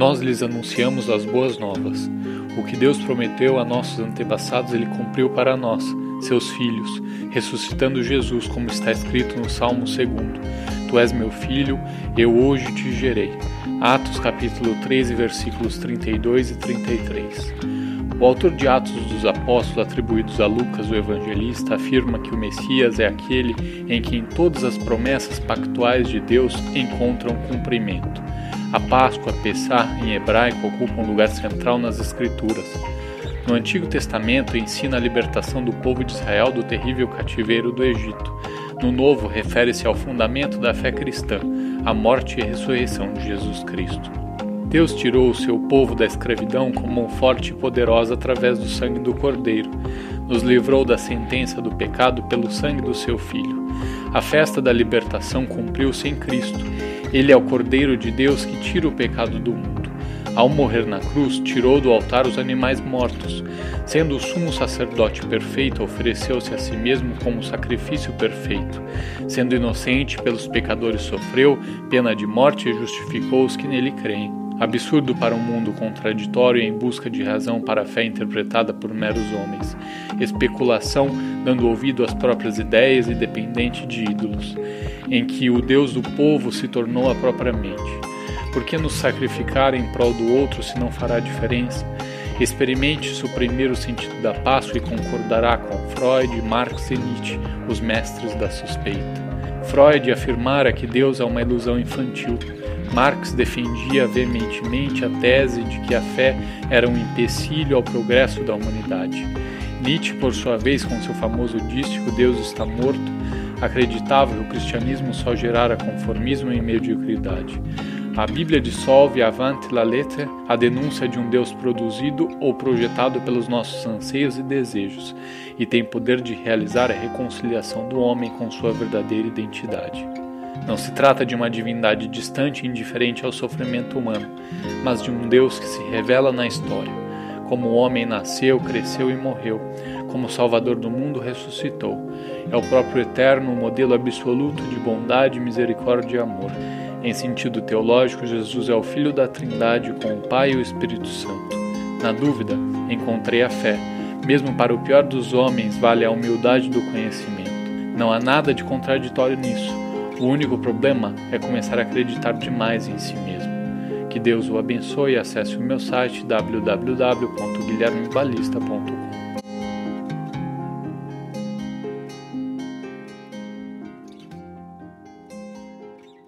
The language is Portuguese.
Nós lhes anunciamos as boas novas. O que Deus prometeu a nossos antepassados, ele cumpriu para nós, seus filhos, ressuscitando Jesus, como está escrito no Salmo 2. Tu és meu filho, eu hoje te gerei. Atos capítulo 13, versículos 32 e 33. O autor de Atos dos Apóstolos, atribuídos a Lucas, o evangelista, afirma que o Messias é aquele em quem todas as promessas pactuais de Deus encontram cumprimento. A Páscoa, Pessah, em hebraico, ocupa um lugar central nas Escrituras. No Antigo Testamento, ensina a libertação do povo de Israel do terrível cativeiro do Egito. No Novo, refere-se ao fundamento da fé cristã, a morte e ressurreição de Jesus Cristo. Deus tirou o seu povo da escravidão com mão forte e poderosa através do sangue do Cordeiro. Nos livrou da sentença do pecado pelo sangue do seu Filho. A festa da libertação cumpriu-se em Cristo ele é o Cordeiro de Deus que tira o pecado do mundo. Ao morrer na cruz, tirou do altar os animais mortos. Sendo o sumo sacerdote perfeito, ofereceu-se a si mesmo como sacrifício perfeito. Sendo inocente, pelos pecadores sofreu pena de morte e justificou os que nele creem. Absurdo para um mundo contraditório em busca de razão para a fé interpretada por meros homens. Especulação, dando ouvido às próprias ideias e dependente de ídolos em que o Deus do povo se tornou a própria mente. Por que nos sacrificar em prol do outro se não fará diferença? Experimente suprimir o sentido da Páscoa e concordará com Freud, Marx e Nietzsche, os mestres da suspeita. Freud afirmara que Deus é uma ilusão infantil. Marx defendia veementemente a tese de que a fé era um empecilho ao progresso da humanidade. Nietzsche, por sua vez, com seu famoso dístico Deus está morto, acreditava que o cristianismo só gerara conformismo e mediocridade. A Bíblia dissolve avante la lettre a denúncia de um Deus produzido ou projetado pelos nossos anseios e desejos, e tem poder de realizar a reconciliação do homem com sua verdadeira identidade. Não se trata de uma divindade distante e indiferente ao sofrimento humano, mas de um Deus que se revela na história. Como o homem nasceu, cresceu e morreu, como Salvador do mundo, ressuscitou. É o próprio Eterno, o modelo absoluto de bondade, misericórdia e amor. Em sentido teológico, Jesus é o Filho da Trindade com o Pai e o Espírito Santo. Na dúvida, encontrei a fé. Mesmo para o pior dos homens, vale a humildade do conhecimento. Não há nada de contraditório nisso. O único problema é começar a acreditar demais em si mesmo. Que Deus o abençoe e acesse o meu site www.guilhermebalista.com